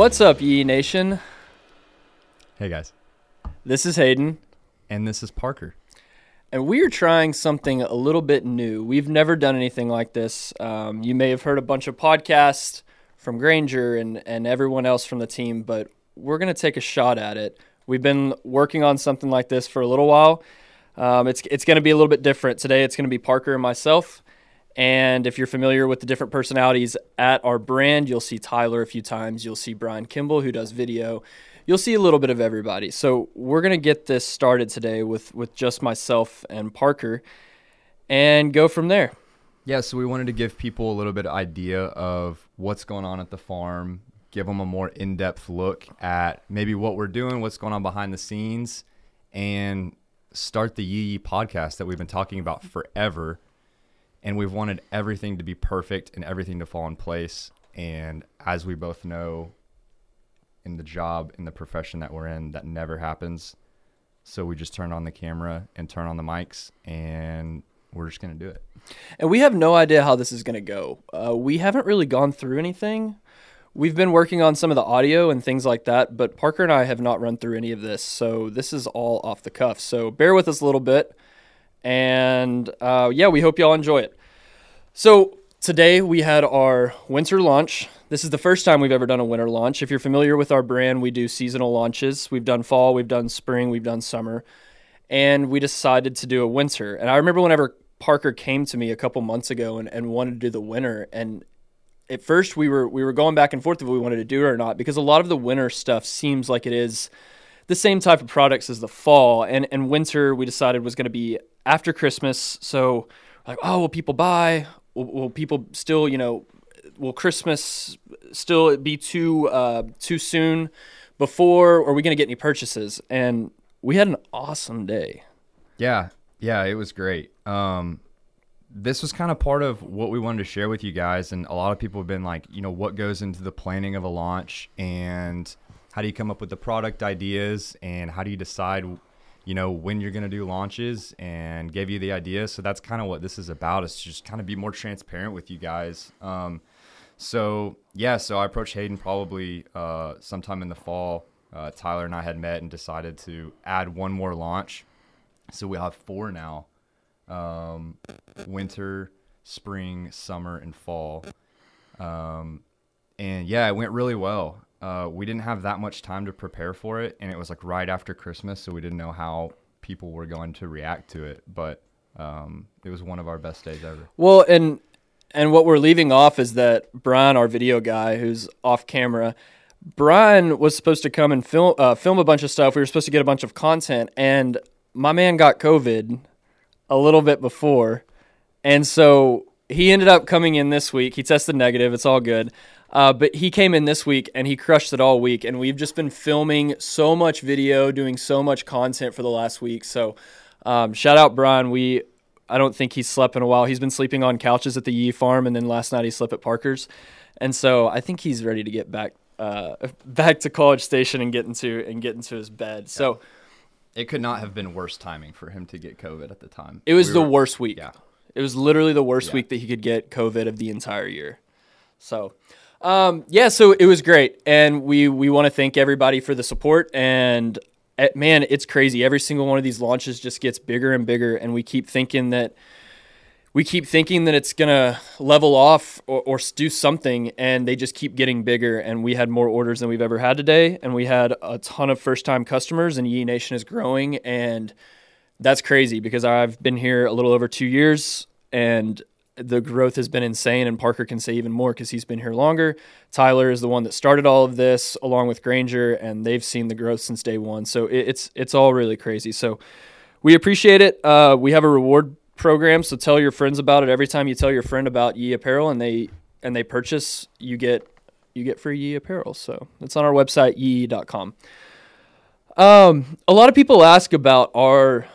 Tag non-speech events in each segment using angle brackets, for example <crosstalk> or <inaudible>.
What's up, Yee Nation? Hey guys. This is Hayden, And this is Parker. and we are trying something a little bit new. We've never done anything like this. Um, you may have heard a bunch of podcasts from Granger and, and everyone else from the team, but we're going to take a shot at it. We've been working on something like this for a little while. Um, it's it's going to be a little bit different. Today, it's going to be Parker and myself. And if you're familiar with the different personalities at our brand, you'll see Tyler a few times. You'll see Brian Kimball, who does video. You'll see a little bit of everybody. So we're gonna get this started today with with just myself and Parker, and go from there. Yeah, so we wanted to give people a little bit of idea of what's going on at the farm, give them a more in-depth look at maybe what we're doing, what's going on behind the scenes, and start the Yee Yee podcast that we've been talking about forever. And we've wanted everything to be perfect and everything to fall in place. And as we both know, in the job, in the profession that we're in, that never happens. So we just turn on the camera and turn on the mics, and we're just gonna do it. And we have no idea how this is gonna go. Uh, we haven't really gone through anything. We've been working on some of the audio and things like that, but Parker and I have not run through any of this, so this is all off the cuff. So bear with us a little bit, and uh, yeah, we hope y'all enjoy it. So today we had our winter launch. This is the first time we've ever done a winter launch. If you're familiar with our brand, we do seasonal launches. We've done fall, we've done spring, we've done summer, and we decided to do a winter. And I remember whenever Parker came to me a couple months ago and, and wanted to do the winter, and at first we were we were going back and forth if we wanted to do it or not because a lot of the winter stuff seems like it is the same type of products as the fall and and winter we decided was going to be after Christmas so like oh will people buy? Will, will people still you know will Christmas still be too uh, too soon before or are we going to get any purchases? And we had an awesome day. Yeah, yeah, it was great. Um, this was kind of part of what we wanted to share with you guys, and a lot of people have been like, you know, what goes into the planning of a launch, and how do you come up with the product ideas, and how do you decide, you know, when you're going to do launches, and give you the idea. So that's kind of what this is about. Is just kind of be more transparent with you guys. Um, so yeah, so I approached Hayden probably uh, sometime in the fall. Uh, Tyler and I had met and decided to add one more launch. So we'll have four now um, winter, spring, summer, and fall. Um, and yeah, it went really well. Uh, we didn't have that much time to prepare for it, and it was like right after Christmas, so we didn't know how people were going to react to it. But um, it was one of our best days ever. Well, and and what we're leaving off is that Brian, our video guy, who's off camera, Brian was supposed to come and film uh, film a bunch of stuff. We were supposed to get a bunch of content, and my man got COVID a little bit before, and so he ended up coming in this week. He tested negative. It's all good. Uh, but he came in this week and he crushed it all week. And we've just been filming so much video, doing so much content for the last week. So um, shout out Brian. We I don't think he's slept in a while. He's been sleeping on couches at the Yee farm, and then last night he slept at Parker's. And so I think he's ready to get back uh, <laughs> back to College Station and get into and get into his bed. So It could not have been worse timing for him to get COVID at the time. it was We the were- worst week. Yeah. It was literally the worst Yeah. week that he could get COVID of the entire year. So, um, yeah, so it was great, and we we want to thank everybody for the support. And eh, man, it's crazy. Every single one of these launches just gets bigger and bigger, and we keep thinking that we keep thinking that it's gonna level off or, or do something, and they just keep getting bigger. And we had more orders than we've ever had today, and we had a ton of first time customers, and Yee Nation is growing, and that's crazy because I've been here a little over two years. And the growth has been insane. And Parker can say even more because he's been here longer. Tyler is the one that started all of this along with Granger, and they've seen the growth since day one. So it, it's it's all really crazy. So we appreciate it. Uh, we have a reward program, so tell your friends about it. Every time you tell your friend about Yee Apparel and they and they purchase, you get you get free Yee Apparel. So it's on our website yee.com. Um, a lot of people ask about our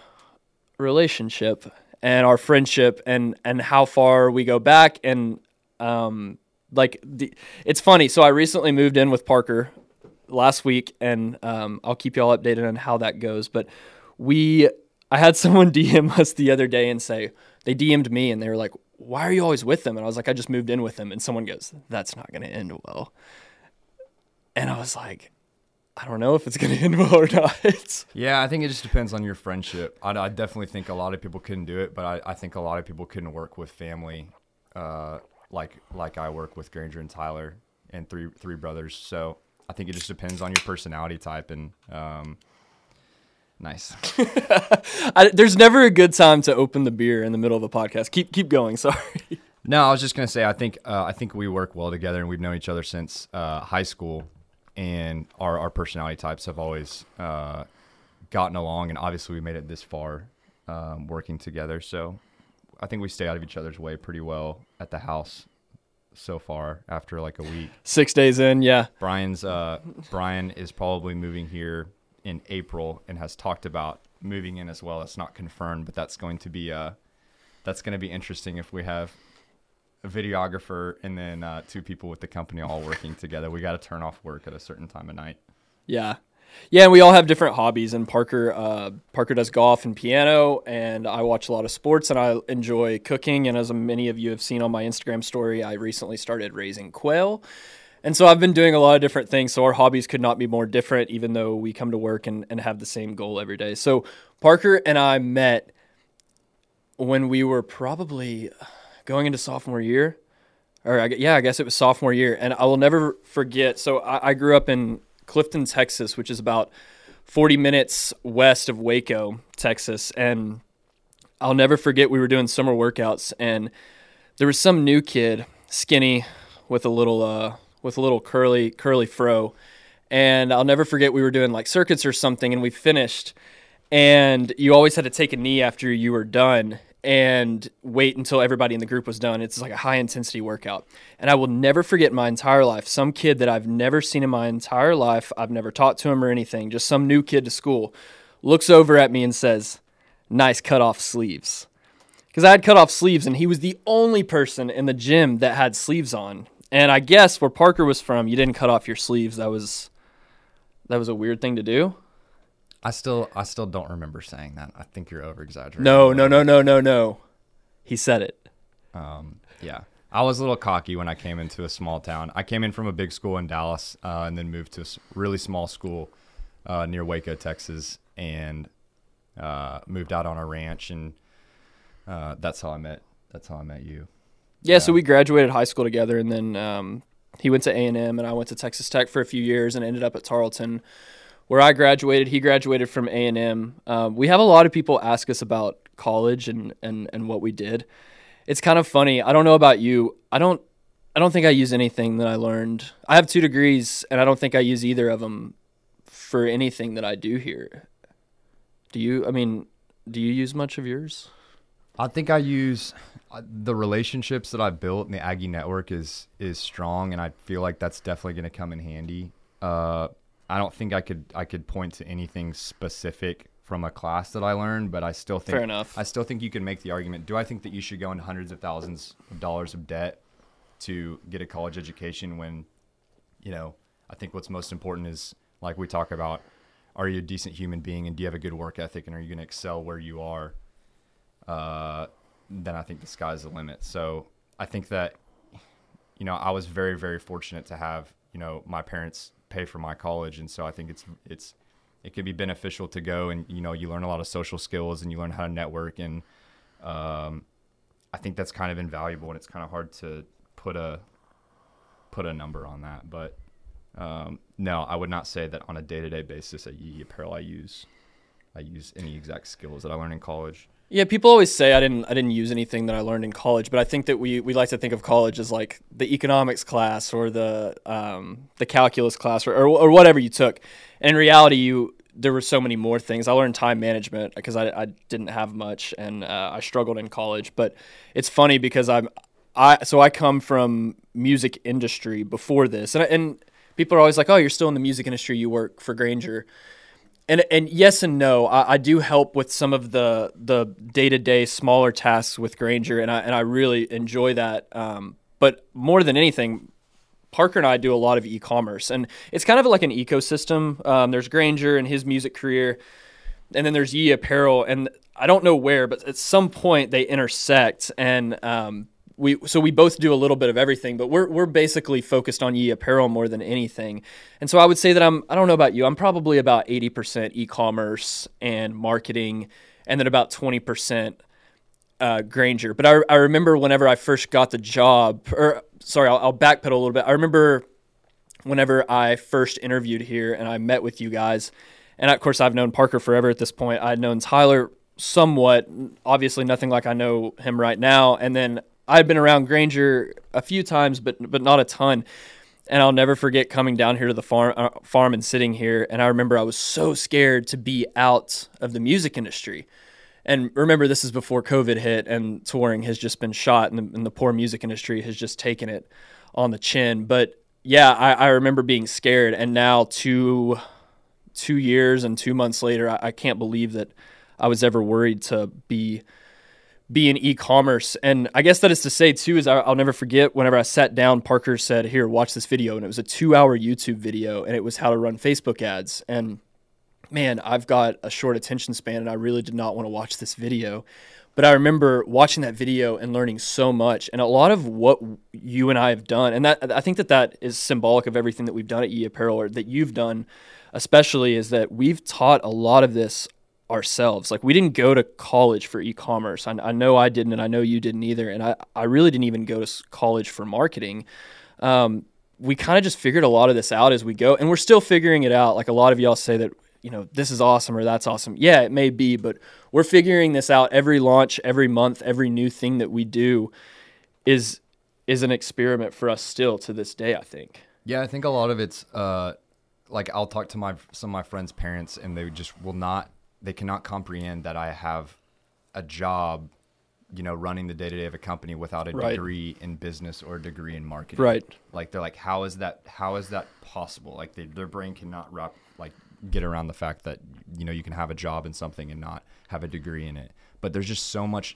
relationship and our friendship and and how far we go back. And um like the, it's funny. So i recently moved in with parker last week and um, i'll keep y'all updated on how that goes. But we i had <laughs> someone dm us the other day and say they dm'd me and they were like why are you always with them? And i was like i just moved in with them. And someone goes that's not going to end well. And I was like, I don't know if it's going <laughs> to end well or not. Yeah, I think it just depends on your friendship. I, I definitely think a lot of people couldn't do it, but I, I think a lot of people couldn't work with family, uh, like like I work with Granger and Tyler and three three brothers. So I think it just depends on your personality type and um, nice. <laughs> I, there's never a good time to open the beer in the middle of a podcast. Keep keep going. <laughs> Sorry. No, I was just gonna say I think uh, I think we work well together and we've known each other since uh, high school, and our our personality types have always uh, gotten along, and obviously we made it this far um, working together. So I think we stay out of each other's way pretty well at the house so far after like a week. Six days in, yeah. Brian's uh, Brian is probably moving here in April and has talked about moving in as well. It's not confirmed, but that's going to be uh, that's going to be interesting if we have a videographer and then uh, two people with the company all working together. We got to turn off work at a certain time of night. Yeah. Yeah, and we all have different hobbies. And Parker, uh, Parker does golf and piano, and I watch a lot of sports, and I enjoy cooking. And as many of you have seen on my Instagram story, I recently started raising quail, and so I've been doing a lot of different things. So our hobbies could not be more different, even though we come to work and, and have the same goal every day. So Parker and I met when we were probably going into sophomore year, or I, yeah, I guess it was sophomore year, and I will never forget. So I, I grew up in Clifton, Texas, which is about 40 minutes west of Waco, Texas. And I'll never forget we were doing summer workouts and there was some new kid, skinny with a little uh with a little curly curly fro. And I'll never forget we were doing like circuits or something and we finished and you always had to take a knee after you were done and wait until everybody in the group was done. It's like a high intensity workout. And I will never forget my entire life some kid that I've never seen in my entire life, I've never talked to him or anything, just some new kid to school, looks over at me and says, Nice cut off sleeves. Because I had cut off sleeves and he was the only person in the gym that had sleeves on. And I guess where Parker was from, you didn't cut off your sleeves. That was that was a weird thing to do. I still I still don't remember saying that. I think you're over exaggerating. No, no, no, no, no, no. He said it. Um, yeah. I was a little cocky when I came into a small town. I came in from a big school in Dallas uh, and then moved to a really small school uh, near Waco, Texas, and uh, moved out on a ranch. And uh, that's how I met. That's how I met you. Yeah, so we graduated high school together, and then um, he went to A and M, and I went to Texas Tech for a few years, and ended up at Tarleton where I graduated. He graduated from A and M. Um, we have a lot of people ask us about college and and and what we did. It's kind of funny. I don't know about you. I don't. I don't think I use anything that I learned. I have two degrees, and I don't think I use either of them for anything that I do here. Do you? I mean, do you use much of yours? I think I use uh, the relationships that I've built, and the Aggie network is is strong, and I feel like that's definitely going to come in handy. Uh, I don't think I could I could point to anything specific from a class that I learned, but I still think Fair enough. I still think you can make the argument. Do I think that you should go into hundreds of thousands of dollars of debt to get a college education when, you know, I think what's most important is like we talk about, are you a decent human being and do you have a good work ethic and are you going to excel where you are? Uh, then I think the sky's the limit. So I think that, you know, I was very very fortunate to have you know my parents pay for my college, and so I think it's it's it can be beneficial to go and you know you learn a lot of social skills and you learn how to network. And um, I think that's kind of invaluable and it's kind of hard to put a put a number on that, but um, no, I would not say that on a day to day basis at Yee Apparel I use I use any exact skills that I learned in college. Yeah, people always say I didn't I didn't use anything that I learned in college, but I think that we, we like to think of college as like the economics class or the um, the calculus class or, or, or whatever you took. And in reality, you there were so many more things. I learned time management because I, I didn't have much and uh, I struggled in college. But it's funny because I'm I so I come from music industry before this, and and people are always like, oh, you're still in the music industry. You work for Granger and and yes and no. I, I do help with some of the the day to day smaller tasks with Granger, and I and I really enjoy that. Um, but more than anything, Parker and I do a lot of e-commerce, and it's kind of like an ecosystem. Um, there's Granger and his music career, and then there's Yee Apparel, and I don't know where, but at some point they intersect, and um, we so we both do a little bit of everything, but we're we're basically focused on Yee apparel more than anything. And so I would say that I'm I don't know about you, I'm probably about 80% e-commerce and marketing and then about 20% uh, Granger. But I, I remember whenever I first got the job, or sorry, I'll, I'll backpedal a little bit. I remember whenever I first interviewed here and I met with you guys, and of course I've known Parker forever at this point. I'd known Tyler somewhat, obviously nothing like I know him right now, and then I'd been around Granger a few times, but but not a ton. And I'll never forget coming down here to the farm uh, farm and sitting here. And I remember I was so scared to be out of the music industry. And remember, this is before COVID hit, and touring has just been shot, and the, and the poor music industry has just taken it on the chin. But yeah, I, I remember being scared, and now two two years and two months later, I, I can't believe that I was ever worried to be be in e-commerce. And I guess that is to say too is I'll never forget whenever I sat down, Parker said, "Here, watch this video," and it was a two-hour YouTube video, and it was how to run Facebook ads. And man, I've got a short attention span, and I really did not want to watch this video. But I remember watching that video and learning so much, and a lot of what you and I have done, and that I think that that is symbolic of everything that we've done at e apparel or that you've done, especially, is that we've taught a lot of this ourselves. Like we didn't go to college for e-commerce. I, I, know I didn't, and I know you didn't either. And I, I really didn't even go to college for marketing. Um, we kind of just figured a lot of this out as we go, and we're still figuring it out. Like a lot of y'all say that you know this is awesome or that's awesome. Yeah, it may be, but we're figuring this out every launch, every month, every new thing that we do is is an experiment for us still to this day. I think. Yeah, I think a lot of it's uh, like I'll talk to my some of my friends' parents, and they just will not they cannot comprehend that I have a job, you know, running the day to day of a company without a right. degree in business or a degree in marketing. Right. Like they're like, how is that? How is that possible? Like they, their brain cannot wrap like get around the fact that you know you can have a job in something and not have a degree in it. But there's just so much.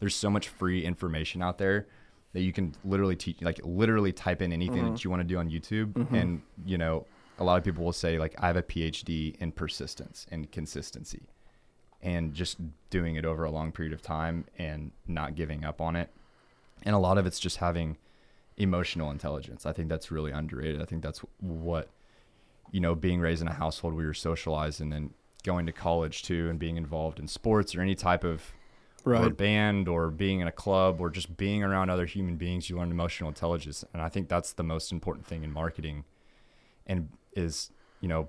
There's so much free information out there that you can literally teach, like literally type in anything mm-hmm. that you want to do on YouTube, mm-hmm. and you know a lot of people will say like I have a PhD in persistence and consistency and just doing it over a long period of time and not giving up on it. And a lot of it's just having emotional intelligence. I think that's really underrated. I think that's what you know, being raised in a household where you're socialized and then going to college too and being involved in sports or any type of right. or band or being in a club or just being around other human beings, you learn emotional intelligence. And I think that's the most important thing in marketing and is you know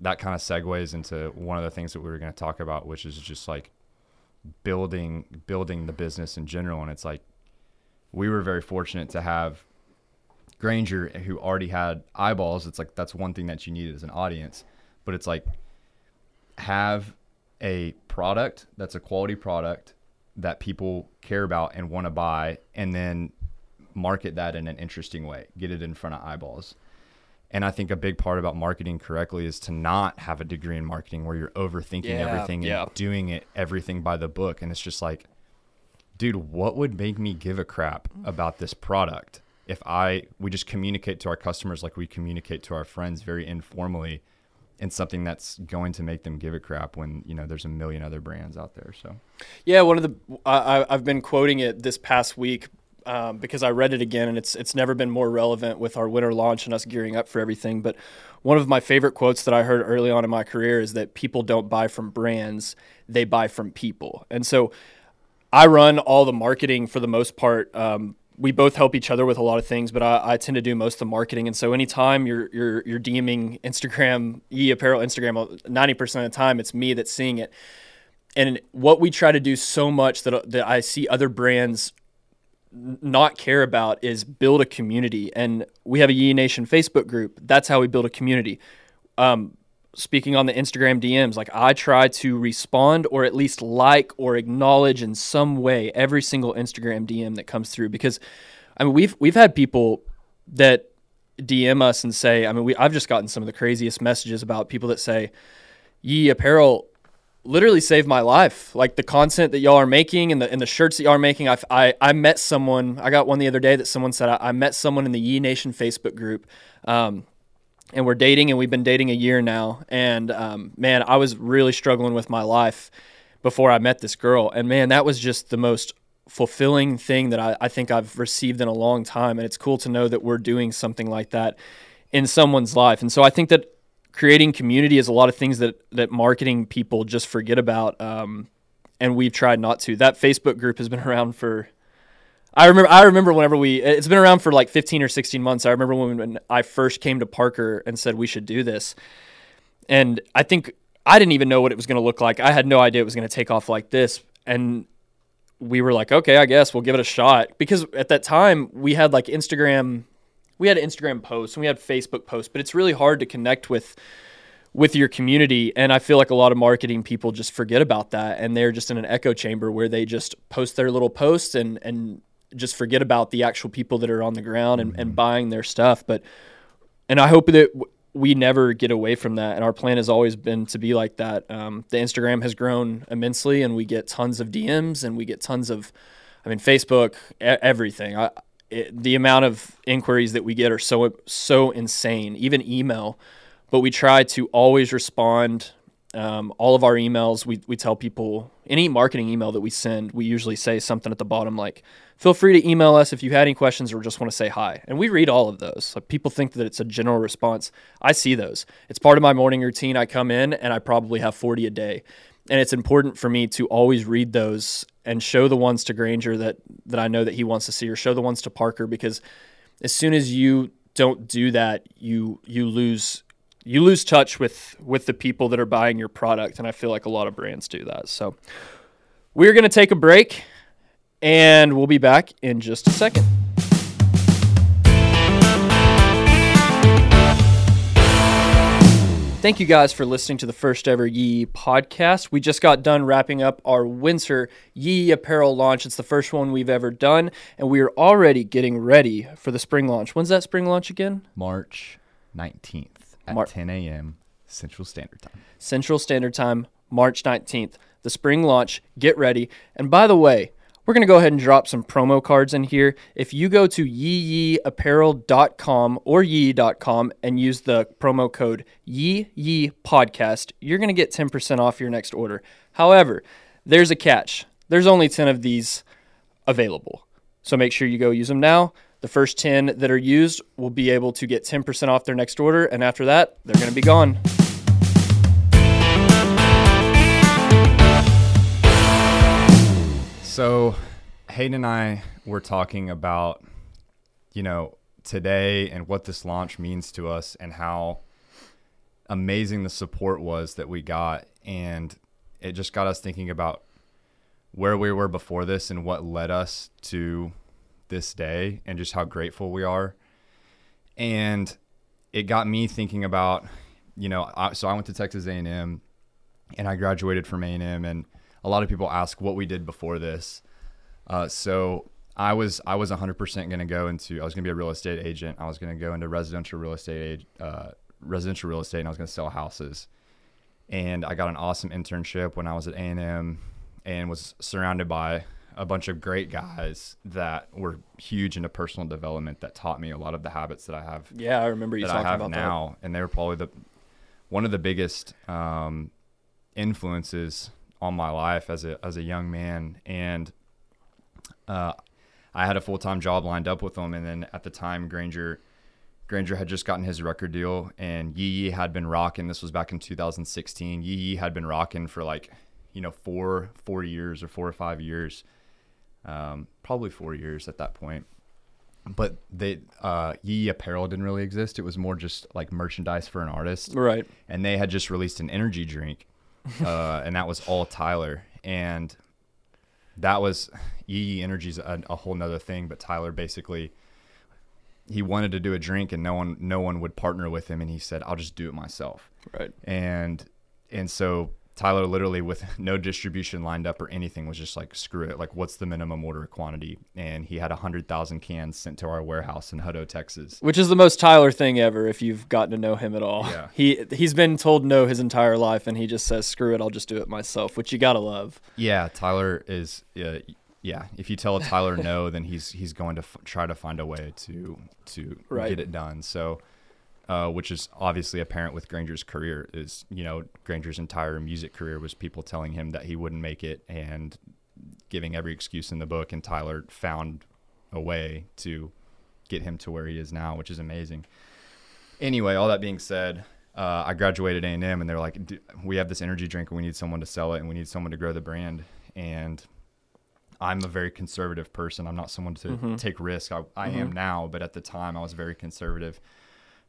that kind of segues into one of the things that we were going to talk about which is just like building building the business in general. And it's like we were very fortunate to have Granger, who already had eyeballs. It's like that's one thing that you need as an audience. But it's like have a product that's a quality product that people care about and want to buy and then market that in an interesting way. Get it in front of eyeballs and I think a big part about marketing correctly is to not have a degree in marketing where you're overthinking yeah, everything yeah. and doing it everything by the book. And it's just like, dude, what would make me give a crap about this product if I we just communicate to our customers like we communicate to our friends very informally and something that's going to make them give a crap when you know there's a million other brands out there. So, yeah, one of the I, I've been quoting it this past week um, because I read it again and it's it's never been more relevant with our winter launch and us gearing up for everything. But one of my favorite quotes that I heard early on in my career is that people don't buy from brands; they buy from people. And so, I run all the marketing for the most part. Um, we both help each other with a lot of things, but I, I, tend to do most of the marketing. And so, anytime you're you're you're DMing Instagram, Yee Apparel Instagram, ninety percent of the time it's me that's seeing it. And what we try to do so much that that I see other brands not care about is build a community. And we have a Yee Nation Facebook group. That's how we build a community. Um, speaking on the Instagram DMs, like I try to respond or at least like or acknowledge in some way every single Instagram DM that comes through because I mean we've we've had people that DM us and say, I mean we I've just gotten some of the craziest messages about people that say, Yee apparel literally saved my life. Like the content that y'all are making and the and the shirts that y'all are making. I, I, I met someone. I got one the other day that someone said I, I met someone in the Yee Nation Facebook group. Um, and we're dating and we've been dating a year now. And um, man, I was really struggling with my life before I met this girl. And man, that was just the most fulfilling thing that I, I think I've received in a long time. And it's cool to know that we're doing something like that in someone's life. And so I think that creating community is a lot of things that, that marketing people just forget about. Um, and we've tried not to. That Facebook group has been <laughs> around for. I remember. I remember whenever we. It's been around for like 15 or 16 months. I remember when, when I first came to Parker and said we should do this, and I think I didn't even know what it was going to look like. I had no idea it was going to take off like this, and we were like, okay, I guess we'll give it a shot because at that time we had like Instagram, we had Instagram posts and we had Facebook posts, but it's really hard to connect with with your community and I feel like a lot of marketing people just forget about that and they're just in an echo chamber where they just post their little posts and and just forget about the actual people that are on the ground and, and buying their stuff but and I hope that we never get away from that. And our plan has always been to be like that. Um, the Instagram has grown immensely, and we get tons of DMs, and we get tons of, I mean, Facebook, everything. I, it, the amount of inquiries that we get are so so insane. Even email, but we try to always respond. Um, all of our emails, we we tell people any marketing email that we send, we usually say something at the bottom like feel free to email us if you had any questions or just want to say hi. And we read all of those. Like people think that it's a general response. I see those. It's part of my morning routine. I come in and I probably have 40 a day. And it's important for me to always read those and show the ones to Granger that that I know that he wants to see or show the ones to Parker because as soon as you don't do that, you you lose you lose touch with with the people that are buying your product and I feel like a lot of brands do that. So we're going to take a break and we'll be back in just a second. Thank you guys for listening to the first ever Yee podcast. We just got done wrapping up our winter Yee apparel launch. It's the first one we've ever done, and we are already getting ready for the spring launch. When's that spring launch again? March 19th at Mar- 10 a.m. Central Standard Time. Central Standard Time, March 19th. The spring launch. Get ready. And by the way, we're going to go ahead and drop some promo cards in here. If you go to yeeapparel.com or yee.com and use the promo code yee podcast, you're going to get 10% off your next order. However, there's a catch. There's only 10 of these available. So make sure you go use them now. The first 10 that are used will be able to get 10% off their next order. And after that, they're going to be gone. So, Hayden and I were talking about, you know, today and what this launch means to us and how amazing the support was that we got. And it just got us thinking about where we were before this and what led us to this day and just how grateful we are. And it got me thinking about, you know, I, so I went to Texas A&M and I graduated from A&M and a lot of people ask what we did before this. Uh, so I was I was 100% going to go into I was going to be a real estate agent. I was going to go into residential real estate uh, residential real estate and I was going to sell houses. And I got an awesome internship when I was at A&M and was surrounded by a bunch of great guys that were huge into personal development that taught me a lot of the habits that I have. Yeah, I remember you talking about now, that. and they were probably the one of the biggest um, influences on my life as a as a young man, and uh, I had a full time job lined up with them. And then at the time, Granger Granger had just gotten his record deal, and Yee Yee had been rocking. This was back in 2016. Yee Yee had been rocking for like you know four four years or four or five years, um, probably four years at that point. But they uh, Yee Yee apparel didn't really exist. It was more just like merchandise for an artist, right? And they had just released an energy drink <laughs> uh, and that was all Tyler. And that was Yee Energy's a, a whole nother thing. But Tyler basically he wanted to do a drink, and no one no one would partner with him, and he said, "I'll just do it myself." Right. And and so Tyler literally with <laughs> no distribution lined up or anything was just like screw it like what's the minimum order quantity and he had 100,000 cans sent to our warehouse in Hutto, Texas. Which is the most Tyler thing ever if you've gotten to know him at all. Yeah. He he's been told no his entire life and he just says screw it I'll just do it myself, which you got to love. Yeah, Tyler is uh, yeah, if you tell a Tyler no then he's he's going to f- try to find a way to to right. get it done. So uh, which is obviously apparent with Granger's career. Is you know Granger's entire music career was people telling him that he wouldn't make it, and giving every excuse in the book, and Tyler found a way to get him to where he is now, which is amazing. Anyway, all that being said, uh, I graduated A and M, and they're like, "We have this energy drink, and we need someone to sell it, and we need someone to grow the brand." And I'm a very conservative person. I'm not someone to Mm-hmm. take risk. I, I am now, but at the time, I was very conservative.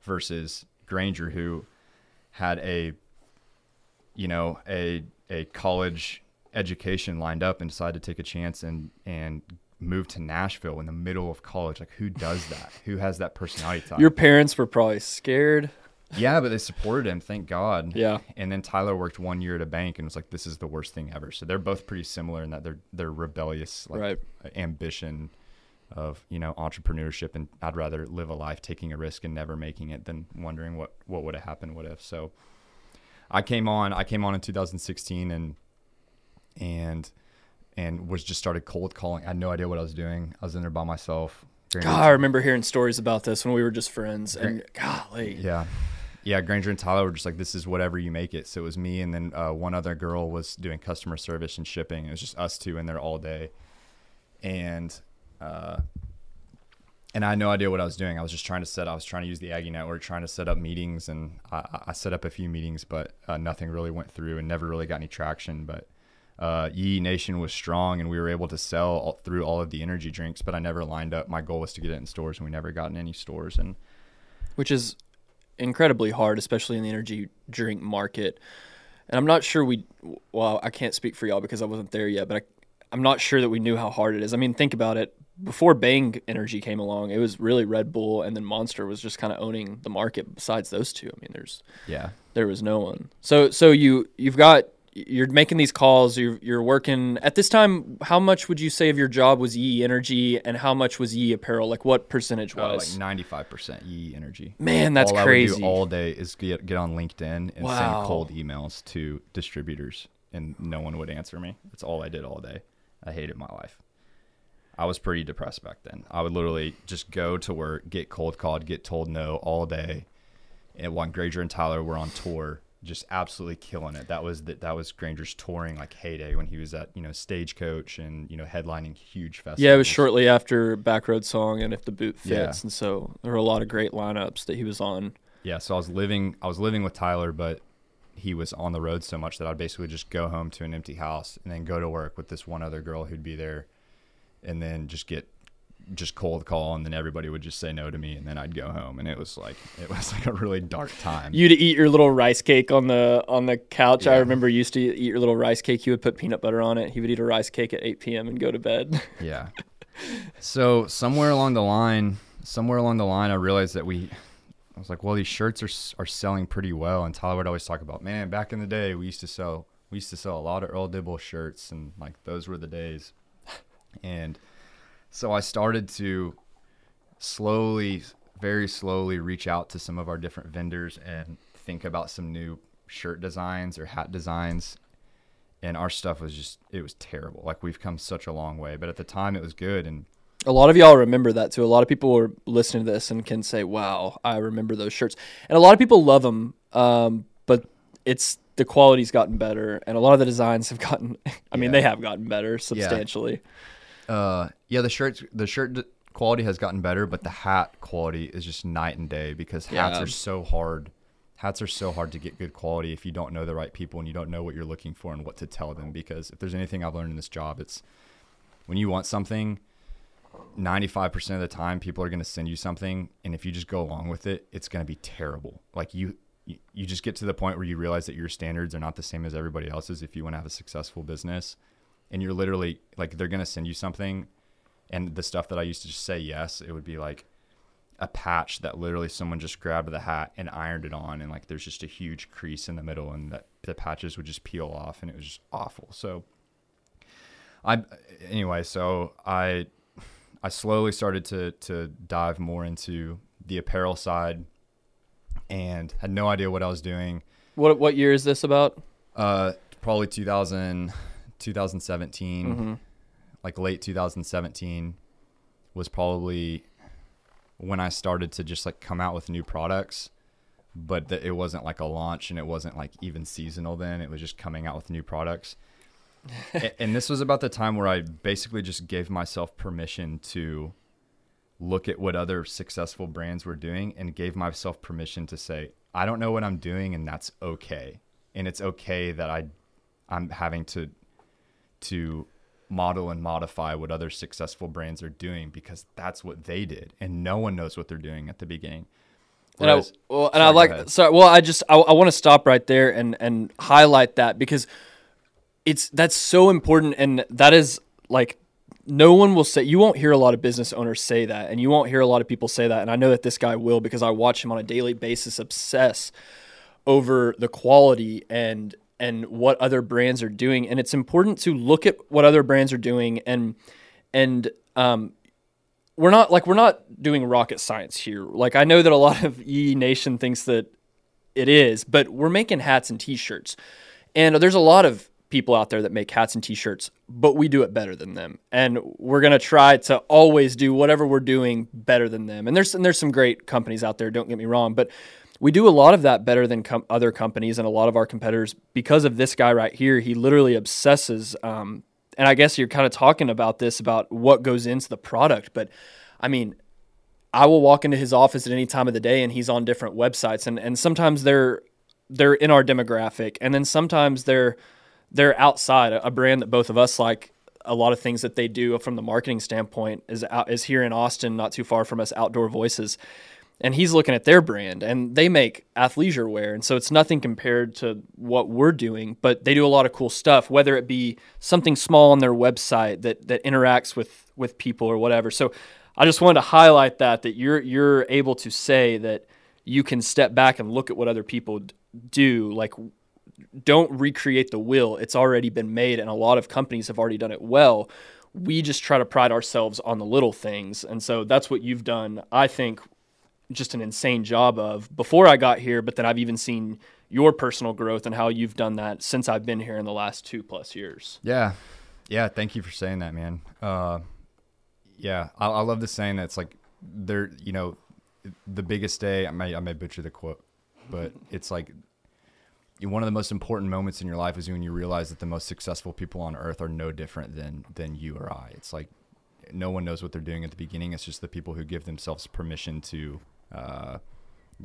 Versus Granger, who had a, you know, a a college education lined up and decided to take a chance and and move to Nashville in the middle of college. Like, who does <sighs> that? who has that personality type? Your parents were probably scared. Yeah, but they supported him, thank God. Yeah. And then Tyler worked one year at a bank and was like, "This is the worst thing ever." So they're both pretty similar in that they're they're rebellious, like Right. ambition of you know entrepreneurship, and I'd rather live a life taking a risk and never making it than wondering what what would have happened, what if. So I came on, I came on in 2016, and and and was just started cold calling. I had no idea what I was doing. I was in there by myself. Granger- God, I remember hearing stories about this when we were just friends. And golly, Yeah. Yeah, Granger and Tyler were just like, this is whatever you make it. So it was me, and then uh, one other girl was doing customer service and shipping. It was just us two in there all day, and uh, and I had no idea what I was doing. I was just trying to set. I was trying to use the Aggie Network, trying to set up meetings, and I, I set up a few meetings, but uh, nothing really went through, and never really got any traction. But uh, Yee Nation was strong, and we were able to sell all, through all of the energy drinks. But I never lined up. My goal was to get it in stores, and we never got in any stores. And which is incredibly hard, especially in the energy drink market. And I'm not sure we, well, I can't speak for y'all because I wasn't there yet, but I, I'm not sure that we knew how hard it is. I mean, think about it. Before Bang Energy came along, it was really Red Bull, and then Monster was just kind of owning the market. Besides those two, I mean, there's yeah, there was no one. So so you you've got you're making these calls. You're you're working at this time. How much would you say of your job was Yee Energy, and how much was Yee Apparel? Like what percentage was? like ninety five percent E energy. Man, that's all I crazy. all day is get get on LinkedIn and Wow. send cold emails to distributors, and no one would answer me. That's all I did all day. I hated my life. I was pretty depressed back then. I would literally just go to work, get cold called, get told no all day. And when Granger and Tyler were on tour, just absolutely killing it. That was that that was Granger's touring like heyday when he was at you know Stagecoach and you know headlining huge festivals. Yeah, it was shortly after Backroad Song and If the Boot Fits, Yeah. and so there were a lot of great lineups that he was on. Yeah, so I was living I was living with Tyler, but he was on the road so much that I'd basically just go home to an empty house and then go to work with this one other girl who'd be there and then just get just cold call and then everybody would just say no to me and then I'd go home and it was like it was like a really dark time. You to eat your little rice cake on the on the couch. I remember you used to eat your little rice cake. You would put peanut butter on it. He would eat a rice cake at 8 p.m. and go to bed. <laughs> yeah. So somewhere along the line, somewhere along the line I realized that we I was like, well, these shirts are are selling pretty well and Tyler would always talk about, man, back in the day we used to sell we used to sell a lot of Earl Dibble shirts and like those were the days. And so I started to slowly, very slowly reach out to some of our different vendors and think about some new shirt designs or hat designs. And our stuff was just, it was terrible. Like we've come such a long way, but at the time it was good. And A lot of y'all remember that too. A lot of people are listening to this and can say, "Wow, I remember those shirts." And a lot of people love them, um, but it's the quality's gotten better, and a lot of the designs have gotten. <laughs> I mean, Yeah. they have gotten better substantially. Uh, yeah, the shirts, the shirt quality has gotten better, but the hat quality is just night and day because hats Yeah. are so hard. Hats are so hard to get good quality if you don't know the right people and you don't know what you're looking for and what to tell them. Because if there's anything I've learned in this job, it's when you want something, 95% of the time people are going to send you something and if you just go along with it, it's going to be terrible. Like you you- you just get to the point where you realize that your standards are not the same as everybody else's if you want to have a successful business and you're literally like they're going to send you something and the stuff that I used to just say yes, it would be like a patch that literally someone just grabbed the hat and ironed it on and like there's just a huge crease in the middle and that the patches would just peel off and it was just awful. So I anyway, so I I slowly started to to dive more into the apparel side and had no idea what I was doing. What what year is this about? Uh probably 2000 2017 mm-hmm. like late 2017 was probably when I started to just like come out with new products but that it wasn't like a launch and it wasn't like even seasonal then. It was just coming out with new products. <laughs> And this was about the time where I basically just gave myself permission to look at what other successful brands were doing and gave myself permission to say, I don't know what I'm doing and that's okay. And it's okay that I I'm having to to model and modify what other successful brands are doing because that's what they did and no one knows what they're doing at the beginning. And I, well, and Sorry, I like sorry. Well, I just I, I want to stop right there and and highlight that because it's that's so important, and that is like no one will say you won't hear a lot of business owners say that, and you won't hear a lot of people say that, and I know that this guy will because I watch him on a daily basis obsess over the quality and and what other brands are doing, and it's important to look at what other brands are doing and and um, we're not like we're not doing rocket science here. Like I know that a lot of E Nation thinks that it is, but we're making hats and t-shirts. And there's a lot of people out there that make hats and t-shirts, but we do it better than them. And we're going to try to always do whatever we're doing better than them. And there's and there's some great companies out there, don't get me wrong, but we do a lot of that better than com- other companies and a lot of our competitors because of this guy right here. He literally obsesses um, and I guess you're kind of talking about this about what goes into the product, but I mean, I will walk into his office at any time of the day and he's on different websites and, and sometimes they're they're in our demographic and then sometimes they're they're outside a, brand that both of us like a lot of things that they do from the marketing standpoint is out, is here in Austin not too far from us outdoor voices and he's looking at their brand and they make athleisure wear and so it's nothing compared to what we're doing but they do a lot of cool stuff whether it be something small on their website that that interacts with with people or whatever. So I just wanted to highlight that that you're you're able to say that you can step back and look at what other people do like don't recreate the wheel it's already been made and a lot of companies have already done it well. We just try to pride ourselves on the little things and so that's what you've done I think just an insane job of before I got here, but then I've even seen your personal growth and how you've done that since I've been here in the last two plus years. Yeah. Yeah. Thank you for saying that, man. Uh, yeah. I, I love the saying that's like, they're, you know, the biggest day, I may, I may butcher the quote, but <laughs> it's like one of the most important moments in your life is when you realize that the most successful people on earth are no different than, than you or I. It's like, no one knows what they're doing at the beginning. It's just the people who give themselves permission to, uh,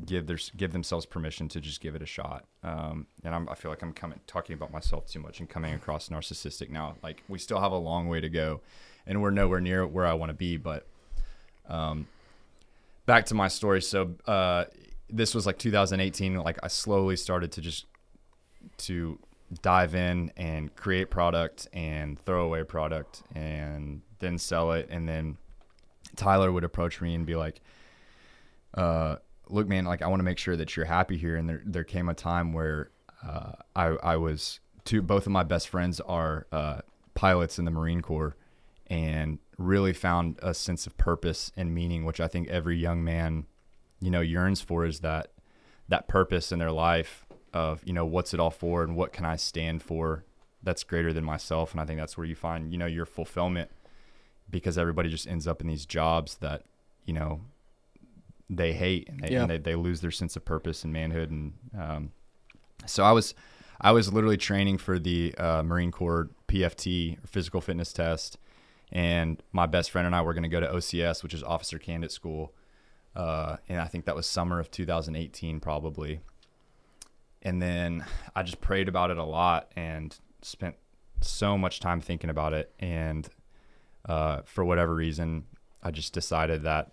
give their give themselves permission to just give it a shot. Um, and I'm, I feel like I'm coming talking about myself too much and coming across narcissistic now. Like we still have a long way to go, and we're nowhere near where I want to be. But um, back to my story. So uh, this was like 2018. Like I slowly started to just to dive in and create product and throw away product and then sell it and then Tyler would approach me and be like uh, look, man, like I want to make sure that you're happy here. And there, there came a time where uh, I, I was two, both of my best friends are uh, pilots in the Marine Corps and really found a sense of purpose and meaning, which I think every young man, you know, yearns for is that, that purpose in their life of, you know, what's it all for and what can I stand for that's greater than myself. And I think that's where you find, you know, your fulfillment because everybody just ends up in these jobs that, you know, they hate and they, Yeah. and they, they lose their sense of purpose and manhood. And um, so I was, I was literally training for the uh, Marine Corps PFT or physical fitness test, and my best friend and I were going to go to OCS, which is Officer Candidate School, uh, and I think that was summer of 2018 probably. And then I just prayed about it a lot and spent so much time thinking about it. And uh, for whatever reason, I just decided that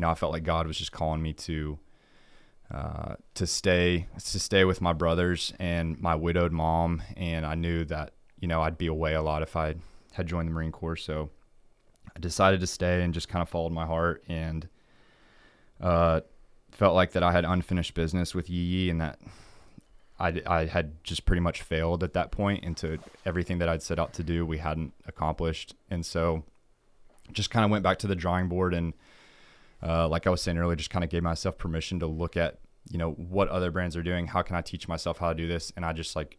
you know, I felt like God was just calling me to uh, to stay to stay with my brothers and my widowed mom, and I knew that you know I'd be away a lot if I had joined the Marine Corps. So I decided to stay and just kind of followed my heart and uh, felt like that I had unfinished business with Yee Yee and that I, I had just pretty much failed at that point into everything that I'd set out to do. We hadn't accomplished. And so just kind of went back to the drawing board and uh, like I was saying earlier, just kind of gave myself permission to look at, you know, what other brands are doing. How can I teach myself how to do this? And I just like,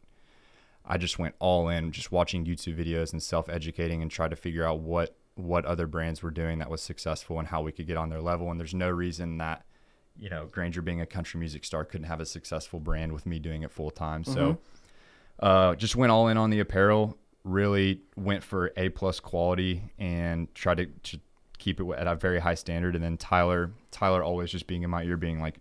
I just went all in, just watching YouTube videos and self educating and tried to figure out what what other brands were doing that was successful and how we could get on their level. And there's no reason that, you know, Granger being a country music star couldn't have a successful brand with me doing it full time. So, uh, just went all in on the apparel. really went for A plus quality and tried to, to keep it at a very high standard. And then Tyler, Tyler always just being in my ear, being like,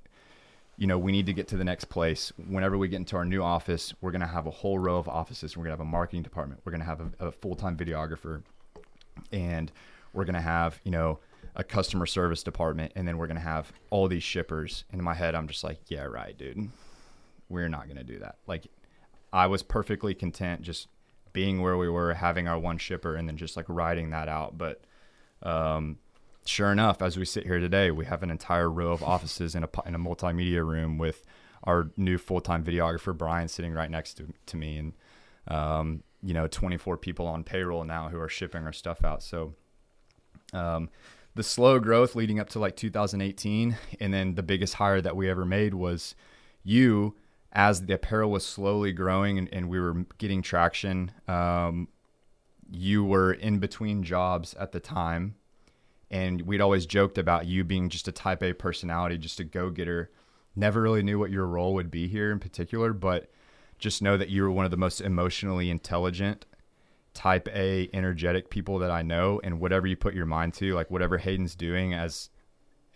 you know, we need to get to the next place. Whenever we get into our new office, we're going to have a whole row of offices. We're going to have a marketing department. We're going to have a, a full time videographer. And we're going to have, you know, a customer service department. And then we're going to have all these shippers. And in my head, I'm just like, yeah, right, dude. We're not going to do that. Like, I was perfectly content just being where we were, having our one shipper, and then just like riding that out. But um, sure enough, as we sit here today, we have an entire row of offices in a in a multimedia room with our new full time videographer Brian sitting right next to to me, and um, you know, 24 people on payroll now who are shipping our stuff out. So. Um, the slow growth leading up to like 2018 and then the biggest hire that we ever made was you as the apparel was slowly growing and, and we were getting traction, um, you were in between jobs at the time. And we'd always joked about you being just a type A personality, just a go getter. Never really knew what your role would be here in particular, but just know that you were one of the most emotionally intelligent, type A, energetic people that I know. And whatever you put your mind to, like whatever Hayden's doing, as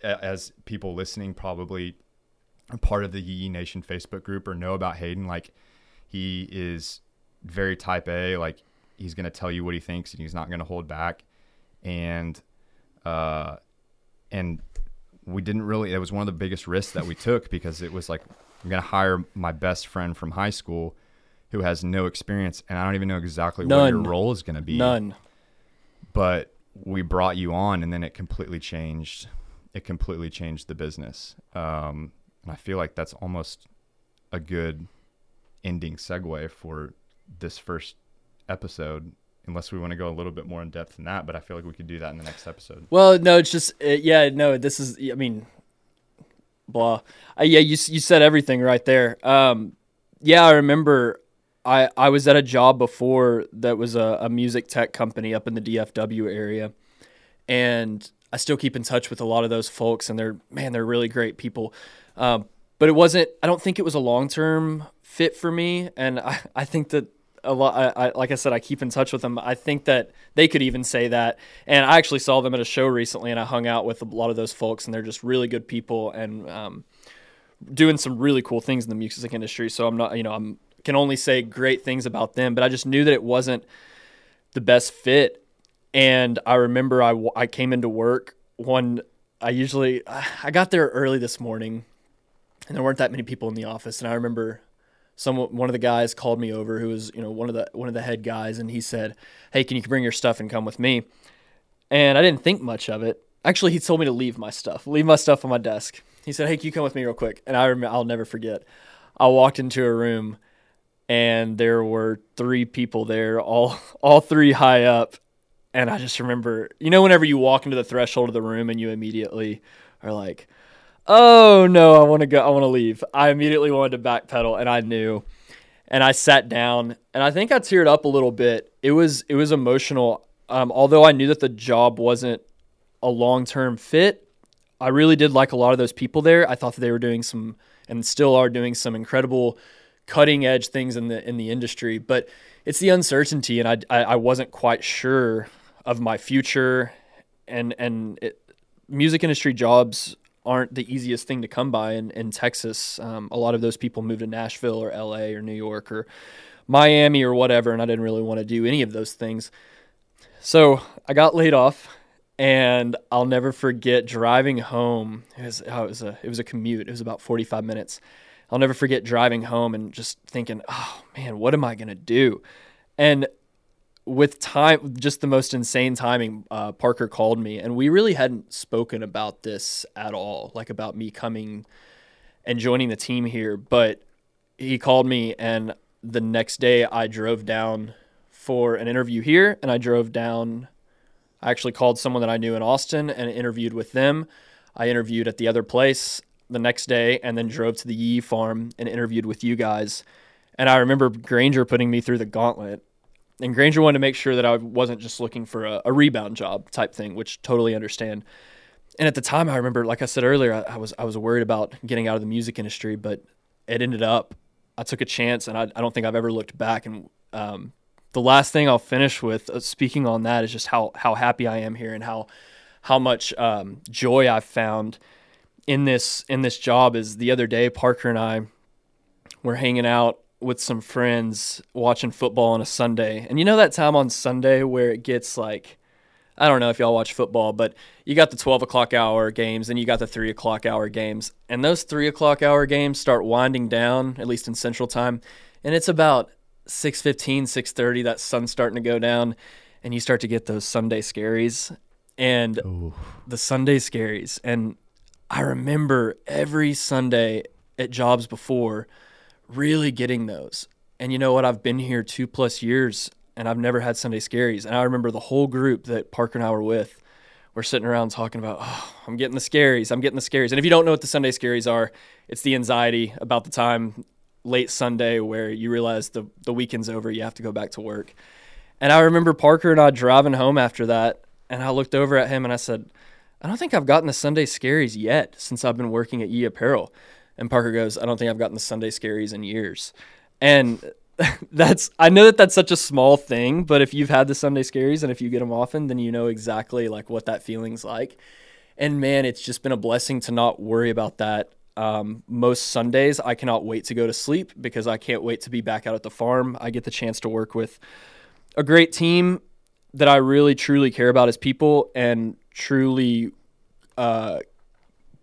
as people listening probably part of the Yee Nation Facebook group or know about Hayden, like he is very type A. Like he's going to tell you what he thinks and he's not going to hold back. And, uh, and we didn't really, it was one of the biggest risks that we took because it was like, I'm going to hire my best friend from high school who has no experience. And I don't even know exactly None. what your role is going to be. None. But we brought you on and then it completely changed. It completely changed the business. Um, and I feel like that's almost a good ending segue for this first episode unless we want to go a little bit more in depth than that but i feel like we could do that in the next episode. Well no it's just uh, yeah no this is i mean blah. Uh, yeah you, you said everything right there. Um, yeah i remember i i was at a job before that was a, a music tech company up in the dfw area and i still keep in touch with a lot of those folks and they're man they're really great people. Um, but it wasn't. I don't think it was a long term fit for me, and I, I think that a lot. I, I, like I said, I keep in touch with them. I think that they could even say that. And I actually saw them at a show recently, and I hung out with a lot of those folks, and they're just really good people and um, doing some really cool things in the music industry. So I'm not, you know, I'm can only say great things about them. But I just knew that it wasn't the best fit. And I remember I, I came into work one. I usually I got there early this morning and there weren't that many people in the office. And I remember some one of the guys called me over, who was you know one of the one of the head guys, and he said, "Hey, can you bring your stuff and come with me?" And I didn't think much of it. Actually, he told me to leave my stuff, leave my stuff on my desk. He said, "Hey, can you come with me real quick?" And I remember, I'll never forget. I walked into a room, and there were three people there, all <laughs> all three high up, and I just remember, you know, whenever you walk into the threshold of the room and you immediately are like, oh no, I want to go, I want to leave. I immediately wanted to backpedal, and I knew. And I sat down, and I think I teared up a little bit. It was it was emotional. Um, although I knew that the job wasn't a long term fit, I really did like a lot of those people there. I thought that they were doing some, and still are doing some incredible, cutting edge things in the in the industry. But it's the uncertainty, and I I, I wasn't quite sure of my future, and and it, music industry jobs aren't the easiest thing to come by in, in Texas. Um, a lot of those people move to Nashville or LA or New York or Miami or whatever, and I didn't really want to do any of those things. So I got laid off, and I'll never forget driving home. It was, oh, it was a it was a commute. It was about forty five minutes. I'll never forget driving home and just thinking, "Oh man, what am I gonna do?" And with time, just the most insane timing, uh, Parker called me, and we really hadn't spoken about this at all, like about me coming and joining the team here. But he called me, and the next day I drove down for an interview here, and I drove down. I actually called someone that I knew in Austin and interviewed with them. I interviewed at the other place the next day, and then drove to the Yee farm and interviewed with you guys. And I remember Granger putting me through the gauntlet and Granger wanted to make sure that I wasn't just looking for a, a, rebound job type thing, which totally understand. And at the time, I remember, like I said earlier, I, I was I was worried about getting out of the music industry, but it ended up I took a chance, and I, I don't think I've ever looked back. And um, the last thing I'll finish with, uh, speaking on that, is just how how happy I am here and how how much um, joy I've found in this in this job. Is the other day Parker and I were hanging out with some friends watching football on a Sunday, and you know that time on Sunday where it gets like. I don't know if y'all watch football, but you got the 12 o'clock hour games and you got the 3 o'clock hour games. And those 3 o'clock hour games start winding down, at least in Central Time. And it's about 6.15, 6.30, that sun's starting to go down. And you start to get those Sunday scaries. And Ooh. the Sunday scaries. And I remember every Sunday at jobs before really getting those. And you know what? I've been here two plus years and I've never had Sunday scaries. And I remember the whole group that Parker and I were with were sitting around talking about, oh, I'm getting the scaries. I'm getting the scaries. And if you don't know what the Sunday scaries are, it's the anxiety about the time late Sunday where you realize the, the weekend's over, you have to go back to work. And I remember Parker and I driving home after that, and I looked over at him and I said, I don't think I've gotten the Sunday scaries yet since I've been working at Yee Apparel. And Parker goes, I don't think I've gotten the Sunday scaries in years. And <laughs> that's I know that that's such a small thing, but if you've had the Sunday scaries and if you get them often, then you know exactly like what that feeling's like. And man, it's just been a blessing to not worry about that. Um, most Sundays, I cannot wait to go to sleep because I can't wait to be back out at the farm. I get the chance to work with a great team that I really truly care about as people and truly uh,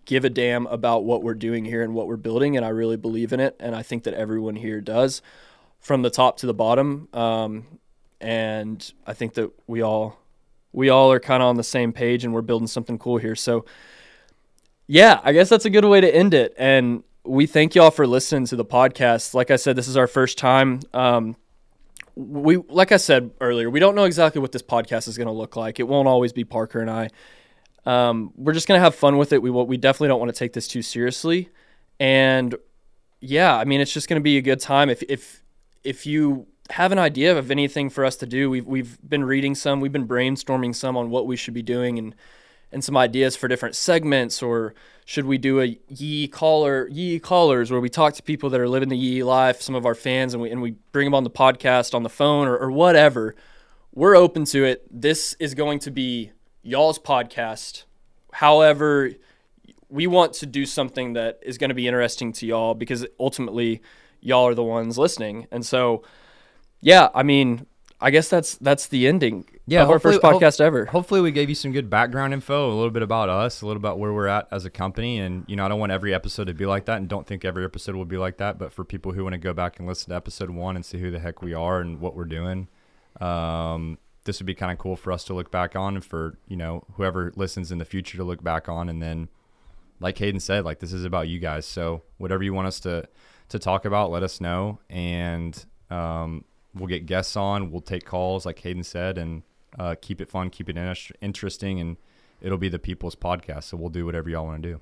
give a damn about what we're doing here and what we're building. And I really believe in it. And I think that everyone here does from the top to the bottom. Um, and I think that we all we all are kind of on the same page and we're building something cool here. So yeah, I guess that's a good way to end it. And we thank y'all for listening to the podcast. Like I said, this is our first time. Um, we like I said earlier, we don't know exactly what this podcast is going to look like. It won't always be Parker and I. Um, we're just going to have fun with it. We we definitely don't want to take this too seriously. And yeah, I mean, it's just going to be a good time. If if if you have an idea of anything for us to do, we've we've been reading some, we've been brainstorming some on what we should be doing and and some ideas for different segments or should we do a Yee caller Yee callers where we talk to people that are living the Yee life, some of our fans, and we and we bring them on the podcast on the phone or, or whatever. We're open to it. This is going to be y'all's podcast. However, we want to do something that is going to be interesting to y'all because ultimately y'all are the ones listening. And so, yeah, I mean, I guess that's that's the ending Yeah, of our first podcast ever. Hopefully, we gave you some good background info, a little bit about us, a little about where we're at as a company. And, you know, I don't want every episode to be like that and don't think every episode will be like that. But for people who want to go back and listen to episode one and see who the heck we are and what we're doing, um, this would be kind of cool for us to look back on for, you know, whoever listens in the future to look back on. And then, like Hayden said, like this is about you guys. So whatever you want us to, to talk about, let us know. And, um, we'll get guests on, we'll take calls, like Hayden said, and, uh, keep it fun, keep it in- interesting, and it'll be the people's podcast. So we'll do whatever y'all want to do.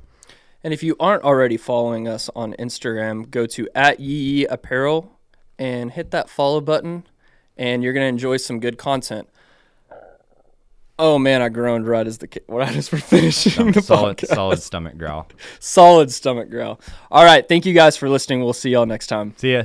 And if you aren't already following us on Instagram, go to at Yee Apparel and hit that follow button, and you're gonna enjoy some good content. Oh man, I groaned right as the right as we're <laughs> finishing the solid, podcast. solid stomach growl. <laughs> solid stomach growl. All right, thank you guys for listening. We'll see y'all next time. See ya.